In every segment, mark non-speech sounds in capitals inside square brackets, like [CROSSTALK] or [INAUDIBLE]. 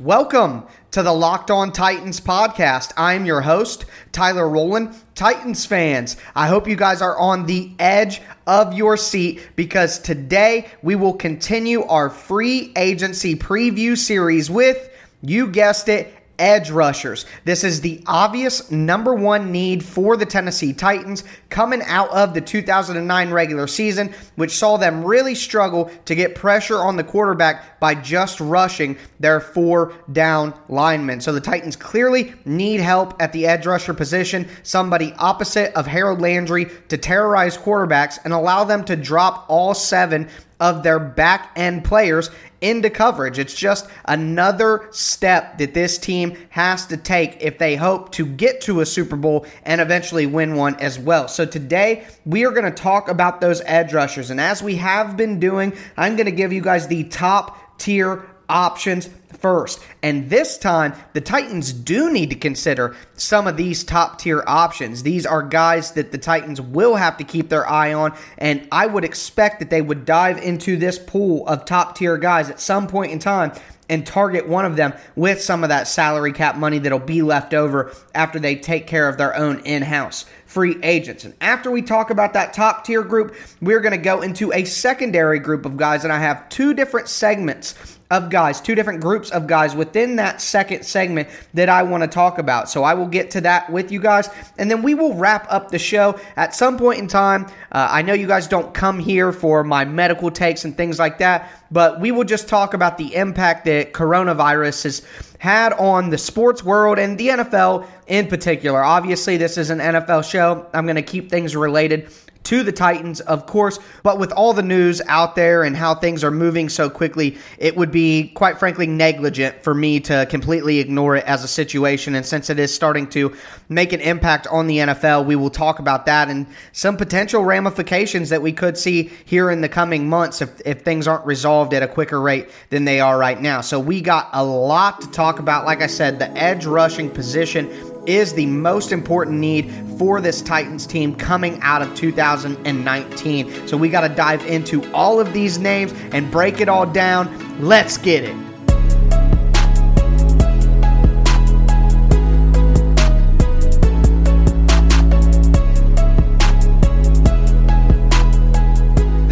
Welcome to the Locked On Titans podcast. I'm your host, Tyler Rowland. Titans fans, I hope you guys are on the edge of your seat because today we will continue our free agency preview series with, you guessed it, edge rushers. This is the obvious number one need for the Tennessee Titans coming out of the 2009 regular season, which saw them really struggle to get pressure on the quarterback by just rushing their four down linemen. So the Titans clearly need help at the edge rusher position, somebody opposite of Harold Landry to terrorize quarterbacks and allow them to drop all seven of their back end players into coverage. It's just another step that this team has to take if they hope to get to a Super Bowl and eventually win one as well. So today we are going to talk about those edge rushers. And as we have been doing, I'm going to give you guys the top tier options first. And this time, the Titans do need to consider some of these top tier options. These are guys that the Titans will have to keep their eye on, and I would expect that they would dive into this pool of top tier guys at some point in time and target one of them with some of that salary cap money that'll be left over after they take care of their own in house free agents. And after we talk about that top tier group, we're going to go into a secondary group of guys, and I have two different segments of guys, two different groups of guys within that second segment that I want to talk about. So I will get to that with you guys, and then we will wrap up the show at some point in time. Uh, I know you guys don't come here for my medical takes and things like that, but we will just talk about the impact that coronavirus has had on the sports world and the NFL in particular. Obviously, this is an NFL show. I'm going to keep things related to the Titans, of course. But with all the news out there and how things are moving so quickly, it would be, quite frankly, negligent for me to completely ignore it as a situation. And since it is starting to make an impact on the NFL, we will talk about that and some potential ramifications that we could see here in the coming months if, if things aren't resolved at a quicker rate than they are right now. So we got a lot to talk about. Like I said, the edge rushing position is the most important need for this Titans team coming out of 2019. So we got to dive into all of these names and break it all down. Let's get it.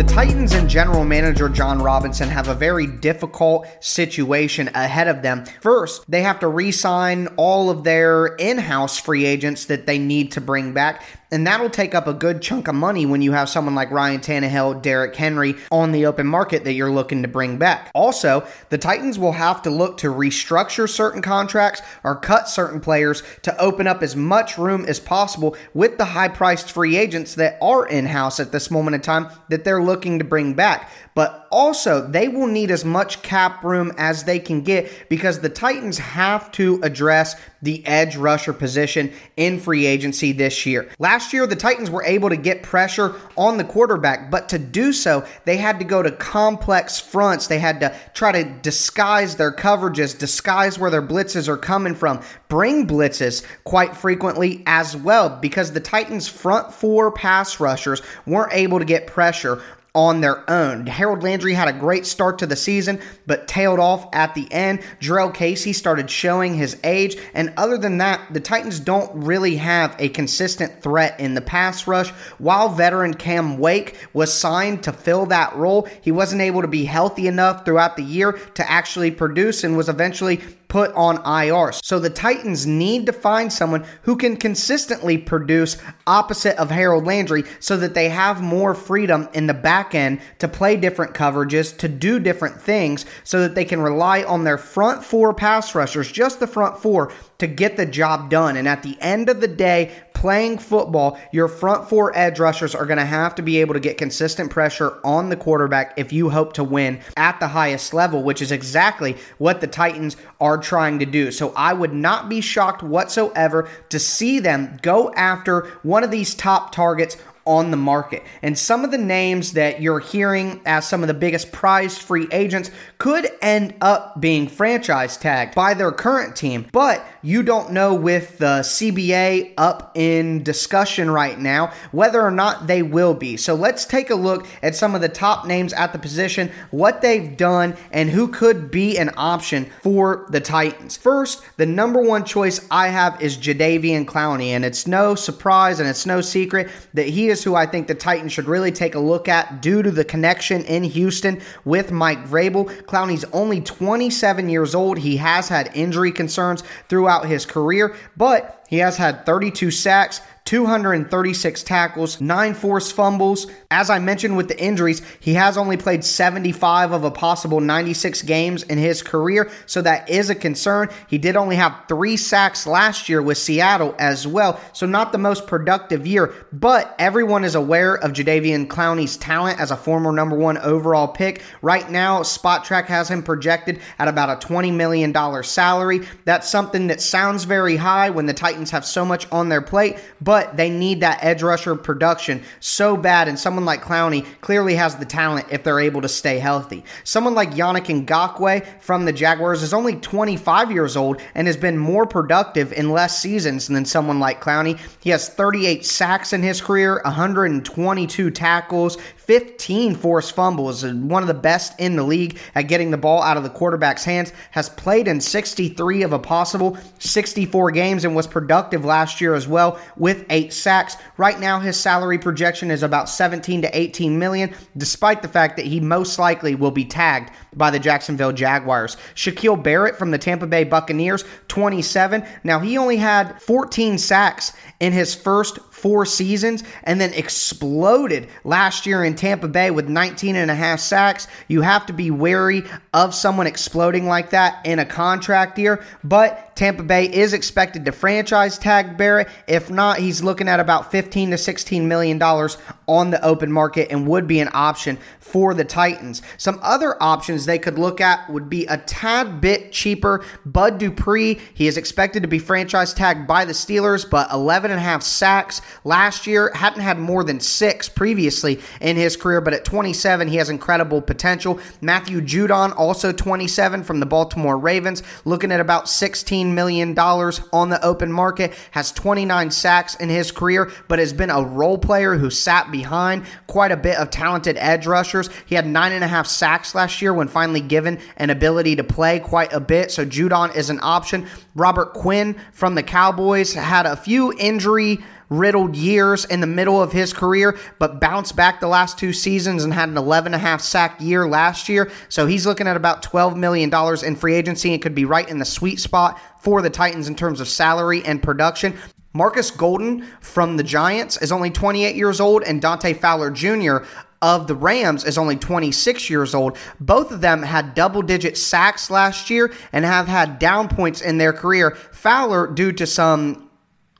Titans and general manager Jon Robinson have a very difficult situation ahead of them. First, they have to re sign all of their in house free agents that they need to bring back. And that'll take up a good chunk of money when you have someone like Ryan Tannehill, Derrick Henry on the open market that you're looking to bring back. Also, the Titans will have to look to restructure certain contracts or cut certain players to open up as much room as possible with the high priced free agents that are in house at this moment in time that they're looking to bring back but also they will need as much cap room as they can get because the Titans have to address the edge rusher position in free agency this year. Last year, the Titans were able to get pressure on the quarterback, but to do so, they had to go to complex fronts. They had to try to disguise their coverages, disguise where their blitzes are coming from, bring blitzes quite frequently as well because the Titans' front four pass rushers weren't able to get pressure on their own. Harold Landry had a great start to the season, but tailed off at the end. Jurrell Casey started showing his age, and other than that, the Titans don't really have a consistent threat in the pass rush. While veteran Cam Wake was signed to fill that role, he wasn't able to be healthy enough throughout the year to actually produce and was eventually put on IR. So the Titans need to find someone who can consistently produce opposite of Harold Landry so that they have more freedom in the back end to play different coverages, to do different things, so that they can rely on their front four pass rushers, just the front four, to get the job done. And at the end of the day, playing football, your front four edge rushers are going to have to be able to get consistent pressure on the quarterback if you hope to win at the highest level, which is exactly what the Titans are trying to do. So I would not be shocked whatsoever to see them go after one of these top targets on the market. And some of the names that you're hearing as some of the biggest prized free agents could end up being franchise tagged by their current team. But you don't know with the CBA up in discussion right now whether or not they will be. So let's take a look at some of the top names at the position, what they've done, and who could be an option for the Titans. First, the number one choice I have is Jadeveon Clowney, and it's no surprise and it's no secret that he is who I think the Titans should really take a look at due to the connection in Houston with Mike Vrabel. Clowney's only 27 years old. He has had injury concerns throughout his career, but he has had 32 sacks, 236 tackles, nine forced fumbles. As I mentioned with the injuries, he has only played 75 of a possible 96 games in his career, so that is a concern. He did only have three sacks last year with Seattle as well, so not the most productive year, but everyone is aware of Jadeveon Clowney's talent as a former number one overall pick. Right now, Spotrac has him projected at about a $20 million salary. That's something that sounds very high when the Titans have so much on their plate, but but they need that edge rusher production so bad. And someone like Clowney clearly has the talent if they're able to stay healthy. Someone like Yannick Ngakoue from the Jaguars is only 25 years old and has been more productive in less seasons than someone like Clowney. He has 38 sacks in his career, 122 tackles, 15 forced fumbles, one of the best in the league at getting the ball out of the quarterback's hands, has played in 63 of a possible 64 games and was productive last year as well with eight sacks. Right now, his salary projection is about 17 to 18 million, despite the fact that he most likely will be tagged by the Jacksonville Jaguars. Shaquille Barrett from the Tampa Bay Buccaneers, 27. Now, he only had 14 sacks in his first four seasons and then exploded last year in Tampa Bay with 19 and a half sacks. You have to be wary of someone exploding like that in a contract year, but Tampa Bay is expected to franchise tag Barrett. If not, he's looking at about 15 to 16 million dollars on the open market and would be an option for the Titans. Some other options they could look at would be a tad bit cheaper. Bud Dupree, he is expected to be franchise tagged by the Steelers, but 11 and a half sacks last year. Hadn't had more than six previously in his career, but at 27, he has incredible potential. Matthew Judon, also 27 from the Baltimore Ravens, looking at about $16 million on the open market, has 29 sacks in his career, but has been a role player who sat behind quite a bit of talented edge rushers he had nine and a half sacks last year when finally given an ability to play quite a bit. So Judon is an option. Robert Quinn from the Cowboys had a few injury riddled years in the middle of his career, but bounced back the last two seasons and had an 11 and a half sack year last year. So he's looking at about $12 million in free agency and could be right in the sweet spot for the Titans in terms of salary and production. Markus Golden from the Giants is only 28 years old, and Dante Fowler Jr of the Rams is only 26 years old. Both of them had double digit sacks last year and have had down points in their career. Fowler, due to some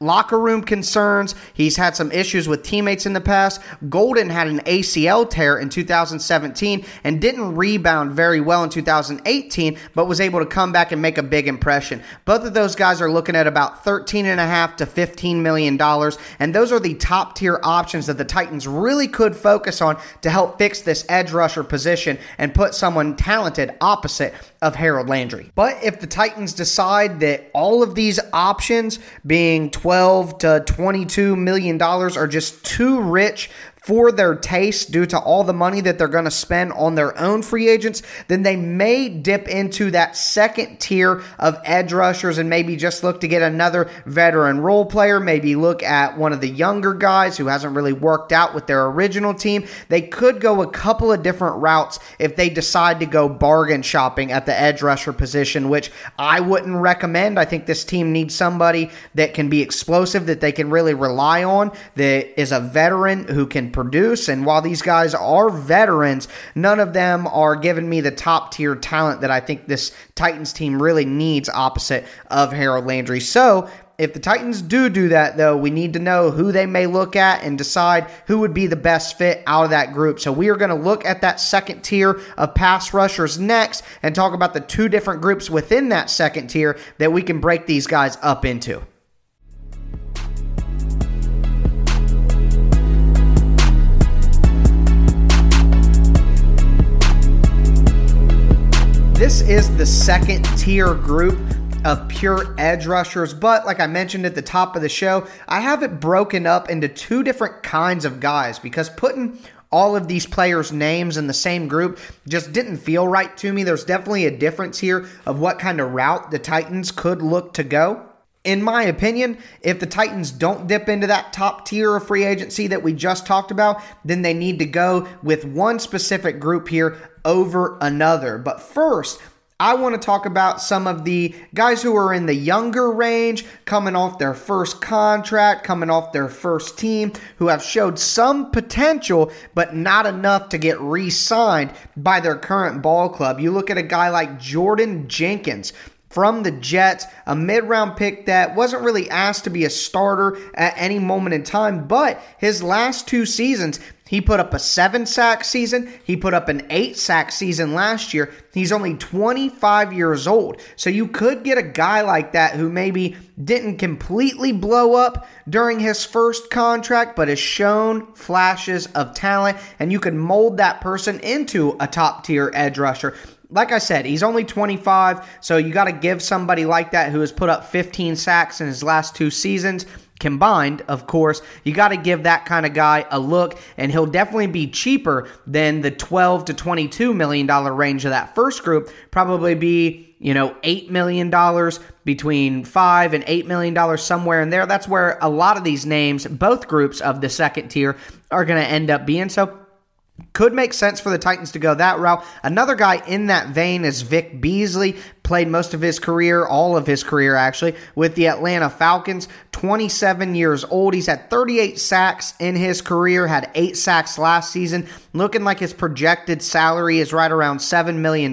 locker room concerns. He's had some issues with teammates in the past. Golden had an ACL tear in 2017 and didn't rebound very well in 2018, but was able to come back and make a big impression. Both of those guys are looking at about 13 and a half to 15 million dollars, and those are the top tier options that the Titans really could focus on to help fix this edge rusher position and put someone talented opposite of Harold Landry. But if the Titans decide that all of these options being 12 to 22 million dollars are just too rich for their taste due to all the money that they're going to spend on their own free agents, then they may dip into that second tier of edge rushers and maybe just look to get another veteran role player, maybe look at one of the younger guys who hasn't really worked out with their original team. They could go a couple of different routes if they decide to go bargain shopping at the edge rusher position, which I wouldn't recommend. I think this team needs somebody that can be explosive, that they can really rely on, that is a veteran who can produce. And while these guys are veterans, none of them are giving me the top tier talent that I think this Titans team really needs opposite of Harold Landry. So, if the Titans do do that, though, we need to know who they may look at and decide who would be the best fit out of that group. So we are going to look at that second tier of pass rushers next and talk about the two different groups within that second tier that we can break these guys up into. This is the second tier group of pure edge rushers, but like I mentioned at the top of the show, I have it broken up into two different kinds of guys because putting all of these players' names in the same group just didn't feel right to me. There's definitely a difference here of what kind of route the Titans could look to go. In my opinion, if the Titans don't dip into that top tier of free agency that we just talked about, then they need to go with one specific group here over another. But first, I want to talk about some of the guys who are in the younger range, coming off their first contract, coming off their first team, who have showed some potential, but not enough to get re signed by their current ball club. You look at a guy like Jordan Jenkins, from the Jets, a mid round pick that wasn't really asked to be a starter at any moment in time, but his last two seasons, he put up a seven sack season. He put up an eight sack season last year. He's only 25 years old. So you could get a guy like that who maybe didn't completely blow up during his first contract, but has shown flashes of talent, and you can mold that person into a top tier edge rusher like I said, he's only 25, so you got to give somebody like that who has put up 15 sacks in his last two seasons combined, of course, you got to give that kind of guy a look, and he'll definitely be cheaper than the 12 to 22 million dollar range of that first group. Probably be you know eight million dollars between five and eight million dollars somewhere in there. That's where a lot of these names, both groups of the second tier, are going to end up being. So could make sense for the Titans to go that route. Another guy in that vein is Vic Beasley. Played most of his career, all of his career actually, with the Atlanta Falcons. 27 years old. He's had 38 sacks in his career, had eight sacks last season. Looking like his projected salary is right around $7 million.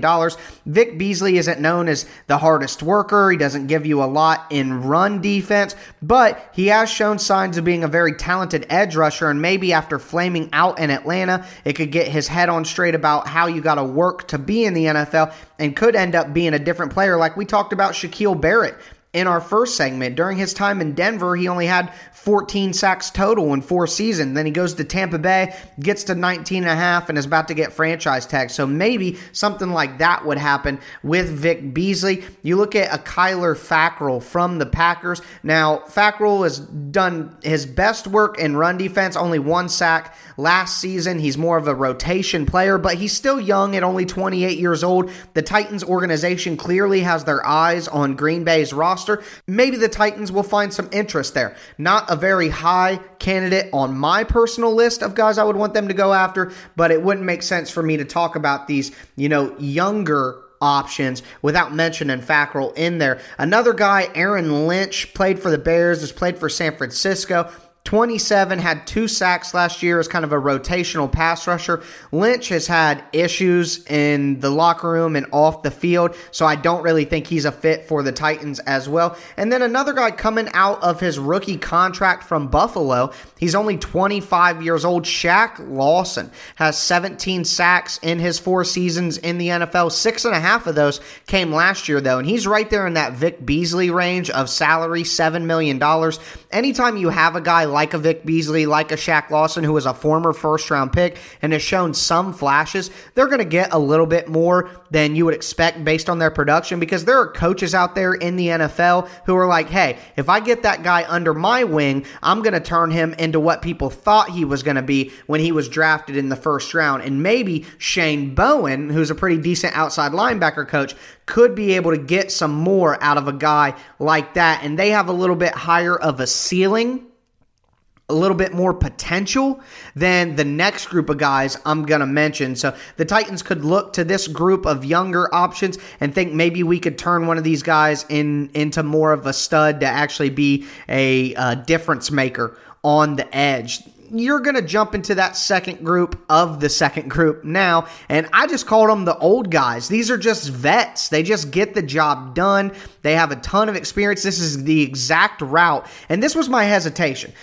Vic Beasley isn't known as the hardest worker. He doesn't give you a lot in run defense, but he has shown signs of being a very talented edge rusher. And maybe after flaming out in Atlanta, it could get his head on straight about how you got to work to be in the NFL and could end up being a different player, like we talked about Shaquille Barrett in our first segment. During his time in Denver, he only had 14 sacks total in four seasons. Then he goes to Tampa Bay, gets to 19 and a half, and is about to get franchise tag. So maybe something like that would happen with Vic Beasley. You look at a Kyler Fackrell from the Packers. Now, Fackrell has done his best work in run defense, only one sack last season. He's more of a rotation player, but he's still young at only 28 years old. The Titans organization clearly has their eyes on Green Bay's roster roster, maybe the Titans will find some interest there. Not a very high candidate on my personal list of guys I would want them to go after, but it wouldn't make sense for me to talk about these, you know, younger options without mentioning Fackrell in there. Another guy, Aaron Lynch, played for the Bears, has played for San Francisco. 27, had two sacks last year as kind of a rotational pass rusher. Lynch has had issues in the locker room and off the field, so I don't really think he's a fit for the Titans as well. And then another guy coming out of his rookie contract from Buffalo, he's only 25 years old. Shaq Lawson has 17 sacks in his four seasons in the NFL. Six and a half of those came last year, though, and he's right there in that Vic Beasley range of salary, $7 million. Anytime you have a guy like a Vic Beasley, like a Shaq Lawson, who was a former first round pick and has shown some flashes, they're going to get a little bit more than you would expect based on their production because there are coaches out there in the NFL who are like, hey, if I get that guy under my wing, I'm going to turn him into what people thought he was going to be when he was drafted in the first round. And maybe Shane Bowen, who's a pretty decent outside linebacker coach, could be able to get some more out of a guy like that. And they have a little bit higher of a ceiling a little bit more potential than the next group of guys I'm going to mention. So the Titans could look to this group of younger options and think maybe we could turn one of these guys in into more of a stud to actually be a, a difference maker on the edge you're going to jump into that second group of the second group now. And I just called them the old guys. These are just vets. They just get the job done. They have a ton of experience. This is the exact route. And this was my hesitation.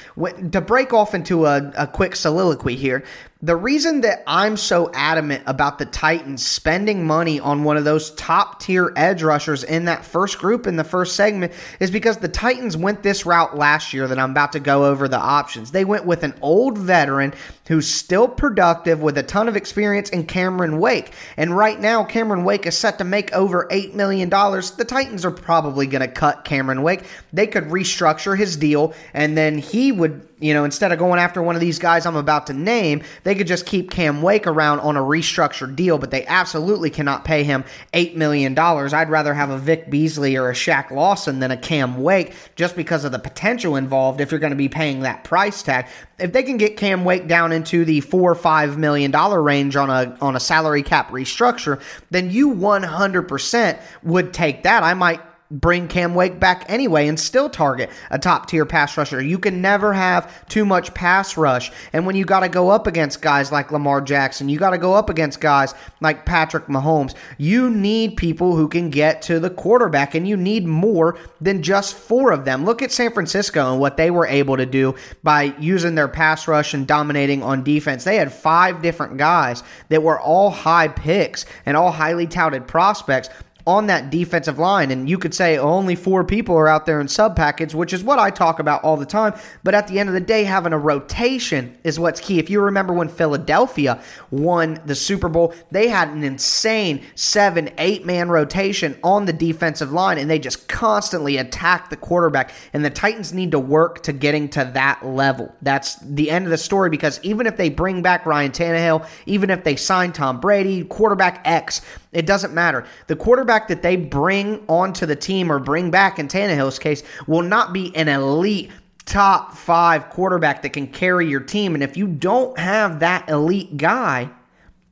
to break off into a, a quick soliloquy here, The reason that I'm so adamant about the Titans spending money on one of those top tier edge rushers in that first group in the first segment is because the Titans went this route last year that I'm about to go over the options. They went with an old veteran who's still productive with a ton of experience in Cameron Wake. And right now, Cameron Wake is set to make over $8 million. The Titans are probably going to cut Cameron Wake. They could restructure his deal, and then he would you know, instead of going after one of these guys I'm about to name, they could just keep Cam Wake around on a restructured deal, but they absolutely cannot pay him $8 million. I'd rather have a Vic Beasley or a Shaq Lawson than a Cam Wake just because of the potential involved if you're going to be paying that price tag. If they can get Cam Wake down into the four or five million dollar range on a on a salary cap restructure, then you 100% would take that. I might bring Cam Wake back anyway and still target a top tier pass rusher. You can never have too much pass rush. And when you got to go up against guys like Lamar Jackson, you got to go up against guys like Patrick Mahomes, you need people who can get to the quarterback and you need more than just four of them. Look at San Francisco and what they were able to do by using their pass rush and dominating on defense. They had five different guys that were all high picks and all highly touted prospects on that defensive line. And you could say only four people are out there in sub package, which is what I talk about all the time. But at the end of the day, having a rotation is what's key. If you remember when Philadelphia won the Super Bowl, they had an insane seven, eight man rotation on the defensive line, and they just constantly attacked the quarterback. And the Titans need to work to getting to that level. That's the end of the story because even if they bring back Ryan Tannehill, even if they sign Tom Brady, quarterback X, it doesn't matter. The quarterback that they bring onto the team or bring back in Tannehill's case will not be an elite top five quarterback that can carry your team. And if you don't have that elite guy,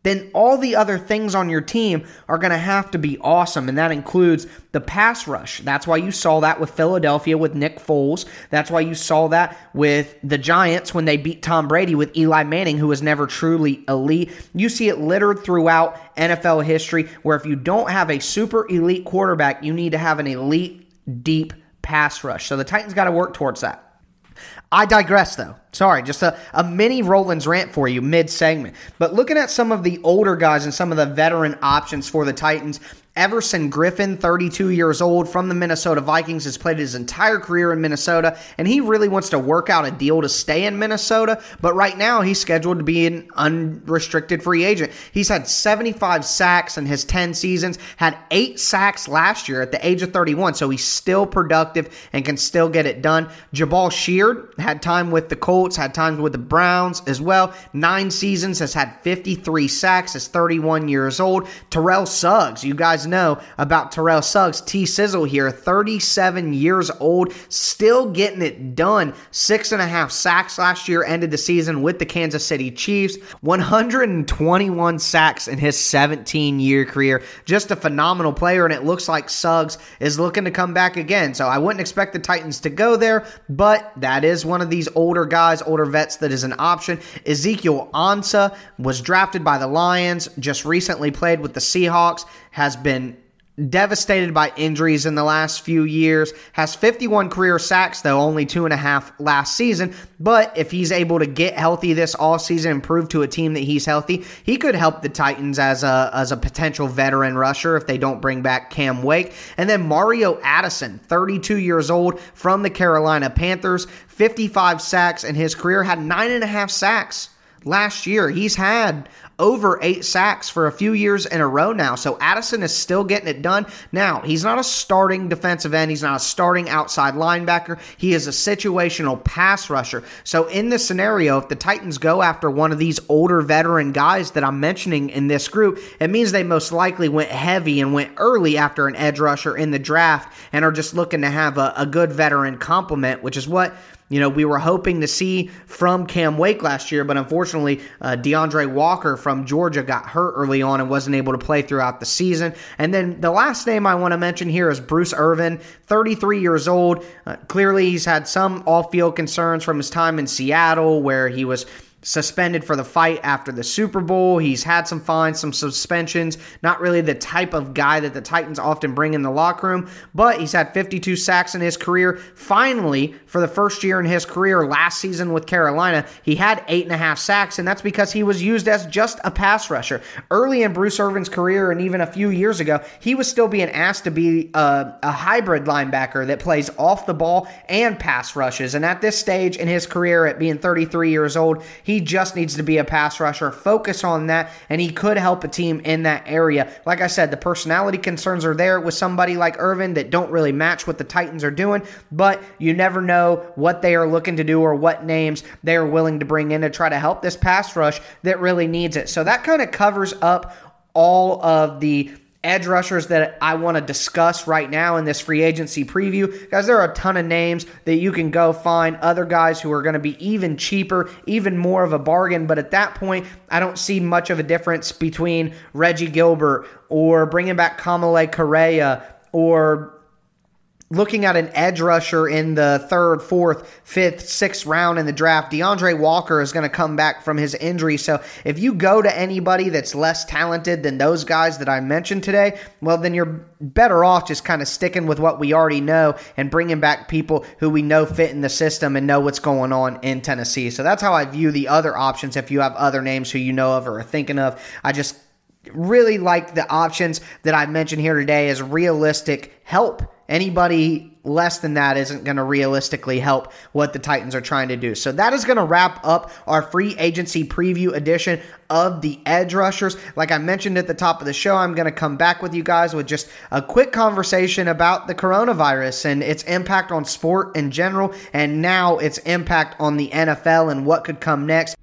then all the other things on your team are going to have to be awesome. And that includes the pass rush. That's why you saw that with Philadelphia with Nick Foles. That's why you saw that with the Giants when they beat Tom Brady with Eli Manning, who was never truly elite. You see it littered throughout NFL history where if you don't have a super elite quarterback, you need to have an elite, deep pass rush. So the Titans got to work towards that. I digress, though. Sorry, just a, a mini Rowland rant for you mid segment. But looking at some of the older guys and some of the veteran options for the Titans, Everson Griffen, 32 years old from the Minnesota Vikings, has played his entire career in Minnesota, and he really wants to work out a deal to stay in Minnesota. But right now, he's scheduled to be an unrestricted free agent. He's had 75 sacks in his 10 seasons, had eight sacks last year at the age of 31, so he's still productive and can still get it done. Jabaal Sheard had time with the Colts, had times with the Browns as well. Nine seasons, has had 53 sacks, is 31 years old. Terrell Suggs, you guys know about Terrell Suggs, T Sizzle here, 37 years old, still getting it done. Six and a half sacks last year, ended the season with the Kansas City Chiefs. 121 sacks in his 17 year career. Just a phenomenal player, and it looks like Suggs is looking to come back again. So I wouldn't expect the Titans to go there, but that is one of these older guys, older vets that is an option. Ezekiel Ansah was drafted by the Lions, just recently played with the Seahawks, has been devastated by injuries in the last few years. Has 51 career sacks, though, only two and a half last season. But if he's able to get healthy this all season and prove to a team that he's healthy, he could help the Titans as a as a potential veteran rusher if they don't bring back Cam Wake. And then Mario Addison, 32 years old from the Carolina Panthers, 55 sacks in his career, had nine and a half sacks last year. He's had over eight sacks for a few years in a row now. So Addison is still getting it done. Now, he's not a starting defensive end, he's not a starting outside linebacker. He is a situational pass rusher. So, in this scenario, if the Titans go after one of these older veteran guys that I'm mentioning in this group, it means they most likely went heavy and went early after an edge rusher in the draft and are just looking to have a, a good veteran complement, which is what you know, we were hoping to see from Cam Wake last year, but unfortunately, uh, D'Andre Walker from Georgia got hurt early on and wasn't able to play throughout the season. And then the last name I want to mention here is Bruce Irvin, 33 years old. Uh, clearly, he's had some off field concerns from his time in Seattle where he was suspended for the fight after the Super Bowl. He's had some fines, some suspensions. Not really the type of guy that the Titans often bring in the locker room, but he's had 52 sacks in his career. Finally, for the first year in his career, last season with Carolina, he had eight and a half sacks, and that's because he was used as just a pass rusher. Early in Bruce Irvin's career, and even a few years ago, he was still being asked to be a, a hybrid linebacker that plays off the ball and pass rushes. And at this stage in his career, at being 33 years old, he just needs to be a pass rusher, focus on that, and he could help a team in that area. Like I said, the personality concerns are there with somebody like Irvin that don't really match what the Titans are doing, but you never know what they are looking to do or what names they are willing to bring in to try to help this pass rush that really needs it. So that kind of covers up all of the edge rushers that I want to discuss right now in this free agency preview. Guys, there are a ton of names that you can go find, other guys who are going to be even cheaper, even more of a bargain. But at that point, I don't see much of a difference between Reggie Gilbert or bringing back Kamalei Correa or looking at an edge rusher in the third, fourth, fifth, sixth round in the draft, D'Andre Walker is going to come back from his injury. So if you go to anybody that's less talented than those guys that I mentioned today, well, then you're better off just kind of sticking with what we already know and bringing back people who we know fit in the system and know what's going on in Tennessee. So that's how I view the other options if you have other names who you know of or are thinking of. I just really like the options that I mentioned here today as realistic help Anybody less than that isn't going to realistically help what the Titans are trying to do. So that is going to wrap up our free agency preview edition of the edge rushers. Like I mentioned at the top of the show, I'm going to come back with you guys with just a quick conversation about the coronavirus and its impact on sport in general, and now its impact on the NFL and what could come next.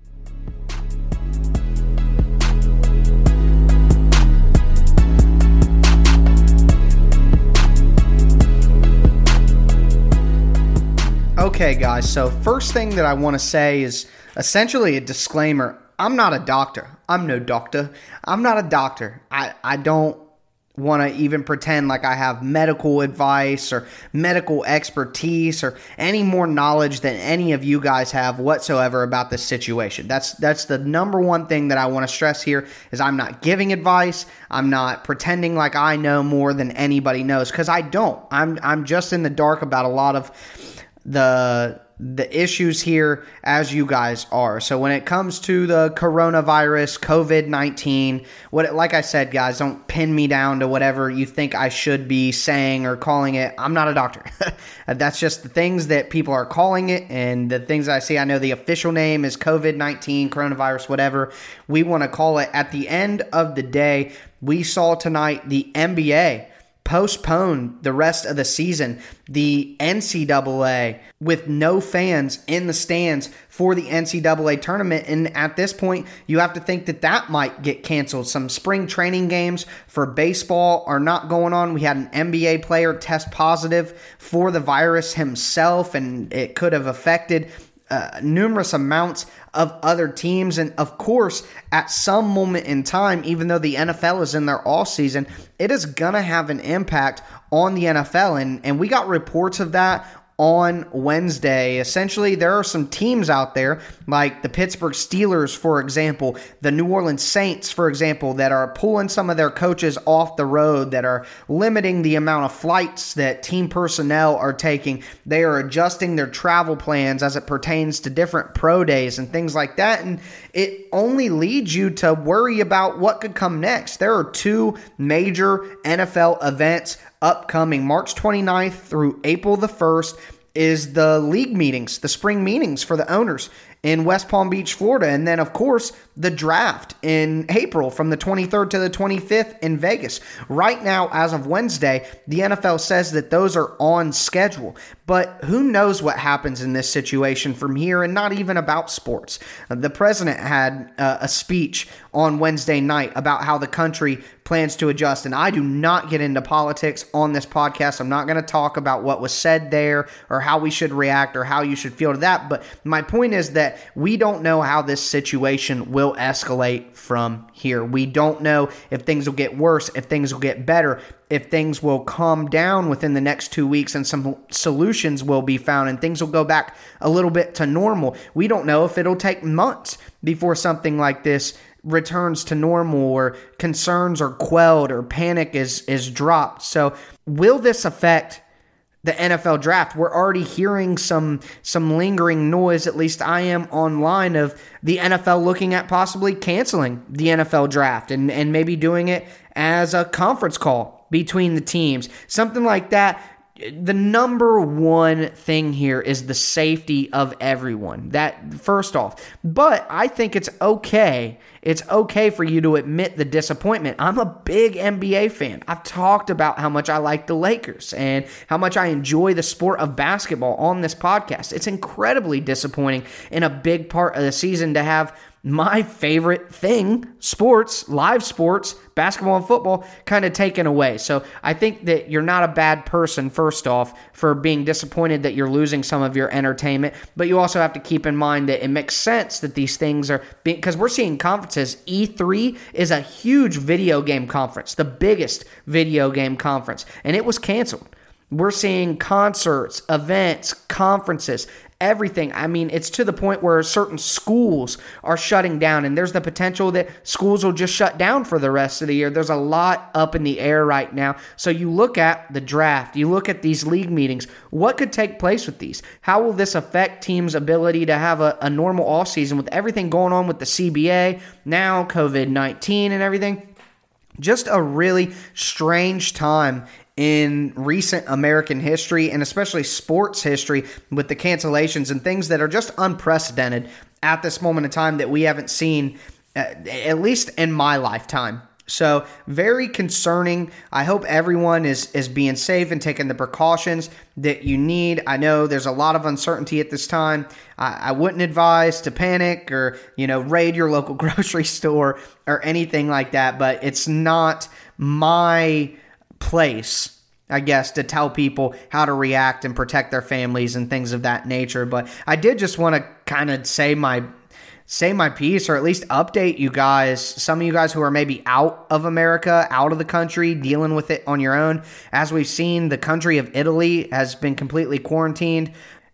Okay, guys, so first thing that I want to say is essentially a disclaimer. I'm not a doctor. I'm no doctor. I'm not a doctor. I, I don't want to even pretend like I have medical advice or medical expertise or any more knowledge than any of you guys have whatsoever about this situation. That's that's the number one thing that I want to stress here is I'm not giving advice. I'm not pretending like I know more than anybody knows cuz I don't. I'm I'm just in the dark about a lot of the the issues here as you guys are. So when it comes to the coronavirus, COVID-19, what like I said guys, don't pin me down to whatever you think I should be saying or calling it. I'm not a doctor. [LAUGHS] That's just the things that people are calling it and the things I see. I know the official name is COVID-19, coronavirus, whatever we want to call it. At the end of the day, we saw tonight the NBA postpone the rest of the season. The NCAA with no fans in the stands for the NCAA tournament. And at this point, you have to think that that might get canceled. Some spring training games for baseball are not going on. We had an NBA player test positive for the virus himself, and it could have affected uh, numerous amounts of other teams. And of course, at some moment in time, even though the NFL is in their off season, it is going to have an impact on the NFL. And, and we got reports of that on Wednesday. Essentially, there are some teams out there, like the Pittsburgh Steelers, for example, the New Orleans Saints, for example, that are pulling some of their coaches off the road, that are limiting the amount of flights that team personnel are taking. They are adjusting their travel plans as it pertains to different pro days and things like that. And it only leads you to worry about what could come next. There are two major NFL events upcoming March 29th through April the 1st is the league meetings, the spring meetings for the owners in West Palm Beach, Florida. And then, of course, the draft in April from the 23rd to the 25th in Vegas. Right now, as of Wednesday, the NFL says that those are on schedule. But who knows what happens in this situation from here and not even about sports. The president had uh, a speech on Wednesday night about how the country plans to adjust. And I do not get into politics on this podcast. I'm not going to talk about what was said there or how we should react or how you should feel to that. But my point is that we don't know how this situation will escalate from here. We don't know if things will get worse, if things will get better, if things will calm down within the next two weeks and some solutions will be found and things will go back a little bit to normal. We don't know if it'll take months before something like this returns to normal or concerns are quelled or panic is is dropped. So will this affect the NFL draft. We're already hearing some some lingering noise, at least I am online, of the NFL looking at possibly canceling the NFL draft and, and maybe doing it as a conference call between the teams. Something like that the number one thing here is the safety of everyone. That first off. But I think it's okay. It's okay for you to admit the disappointment. I'm a big NBA fan. I've talked about how much I like the Lakers and how much I enjoy the sport of basketball on this podcast. It's incredibly disappointing in a big part of the season to have my favorite thing, sports, live sports, basketball and football, kind of taken away. So I think that you're not a bad person, first off, for being disappointed that you're losing some of your entertainment. But you also have to keep in mind that it makes sense that these things are because we're seeing conferences. E3 is a huge video game conference, the biggest video game conference, and it was canceled. We're seeing concerts, events, conferences, everything. I mean, it's to the point where certain schools are shutting down, and there's the potential that schools will just shut down for the rest of the year. There's a lot up in the air right now. So you look at the draft, you look at these league meetings. What could take place with these? How will this affect teams' ability to have a, a normal off season with everything going on with the CBA, now COVID 19 and everything? Just a really strange time in recent American history and especially sports history with the cancellations and things that are just unprecedented at this moment in time that we haven't seen, uh, at least in my lifetime. So very concerning. I hope everyone is is being safe and taking the precautions that you need. I know there's a lot of uncertainty at this time. I, I wouldn't advise to panic or you know raid your local [LAUGHS] grocery store or anything like that. But it's not my place I guess, to tell people how to react and protect their families and things of that nature. But I did just want to kind of say my say my piece or at least update you guys, some of you guys who are maybe out of America, out of the country, dealing with it on your own. As we've seen, the country of Italy has been completely quarantined.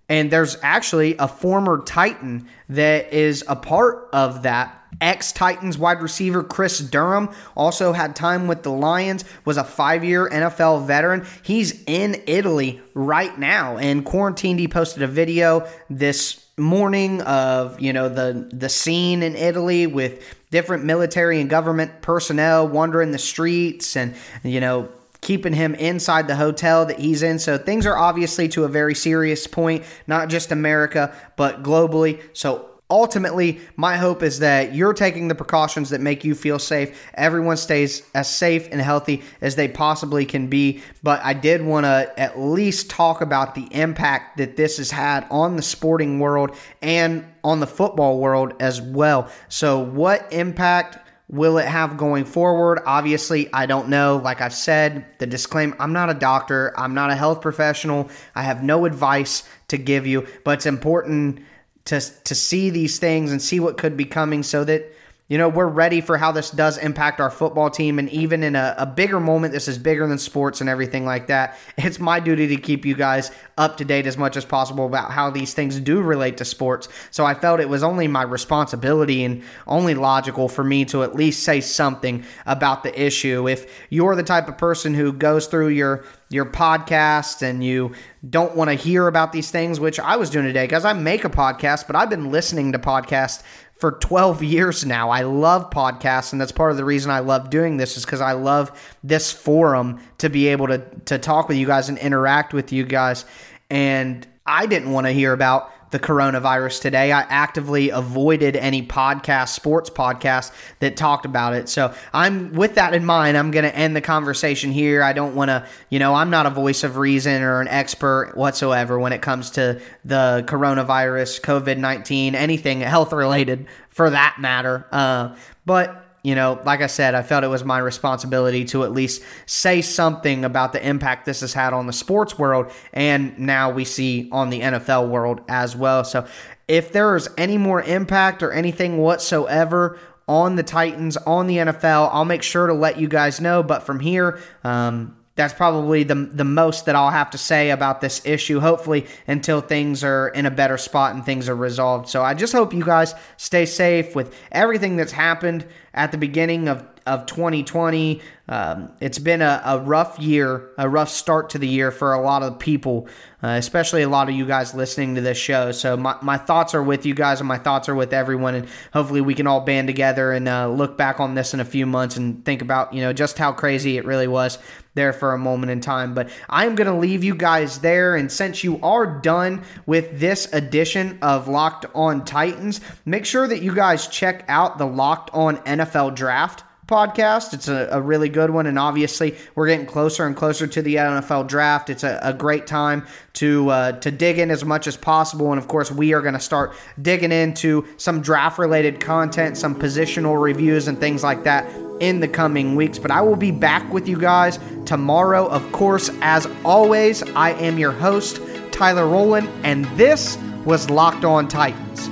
And there's actually a former Titan that is a part of that Ex Titans wide receiver Kris Durham also had time with the Lions, was a five year NFL veteran. He's in Italy right now and quarantined. He posted a video this morning of you know the the scene in Italy with different military and government personnel wandering the streets and you know keeping him inside the hotel that he's in. So things are obviously to a very serious point, not just America, but globally. So ultimately, my hope is that you're taking the precautions that make you feel safe. Everyone stays as safe and healthy as they possibly can be. But I did want to at least talk about the impact that this has had on the sporting world and on the football world as well. So, what impact? Will it have going forward? Obviously, I don't know. Like I've said, the disclaimer I'm not a doctor, I'm not a health professional, I have no advice to give you, but it's important to to see these things and see what could be coming so that you know we're ready for how this does impact our football team and even in a, a, bigger moment this is bigger than sports and everything like that [LAUGHS] it's my duty to keep you guys up to date as much as possible about how these things do relate to sports. So i felt it was only my responsibility and only logical for me to at least say something about the issue. If you're the type of person who goes through your your podcast and you don't want to hear about these things, which I was doing today because I make a podcast, but I've been listening to podcasts for 12 years now. I love podcasts, and that's part of the reason I love doing this is because I love this forum to be able to to talk with you guys and interact with you guys. And I didn't want to hear about the coronavirus today. I actively avoided any podcast, sports podcast that talked about it. So I'm with that in mind. I'm going to end the conversation here. I don't want to, you know, I'm not a voice of reason or an expert whatsoever when it comes to the coronavirus, COVID 19, anything health related for that matter. Uh, but you know, like I said, I felt it was my responsibility to at least say something about the impact this has had on the sports world, and now we see on the NFL world as well. So, if there is any more impact or anything whatsoever on the Titans, on the NFL, I'll make sure to let you guys know. But from here, um, that's probably the the most that I'll have to say about this issue. Hopefully, until things are in a better spot and things are resolved. So I just hope you guys stay safe with everything that's happened at the beginning of of 2020. Um, it's been a, a, rough year, a rough start to the year for a lot of people, uh, especially a lot of you guys listening to this show. So my, my thoughts are with you guys and my thoughts are with everyone. And hopefully we can all band together and uh, look back on this in a few months and think about, you know, just how crazy it really was there for a moment in time. But I'm going to leave you guys there. And since you are done with this edition of Locked On Titans, make sure that you guys check out the Locked On NFL Draft podcast. It's a, a, really good one, and obviously we're getting closer and closer to the NFL draft. It's a, a great time to uh, to dig in as much as possible, and of course we are going to start digging into some draft related content, some positional reviews, and things like that in the coming weeks. But I will be back with you guys tomorrow, of course. As always, I am your host Tyler Rowland, and this was Locked On Titans.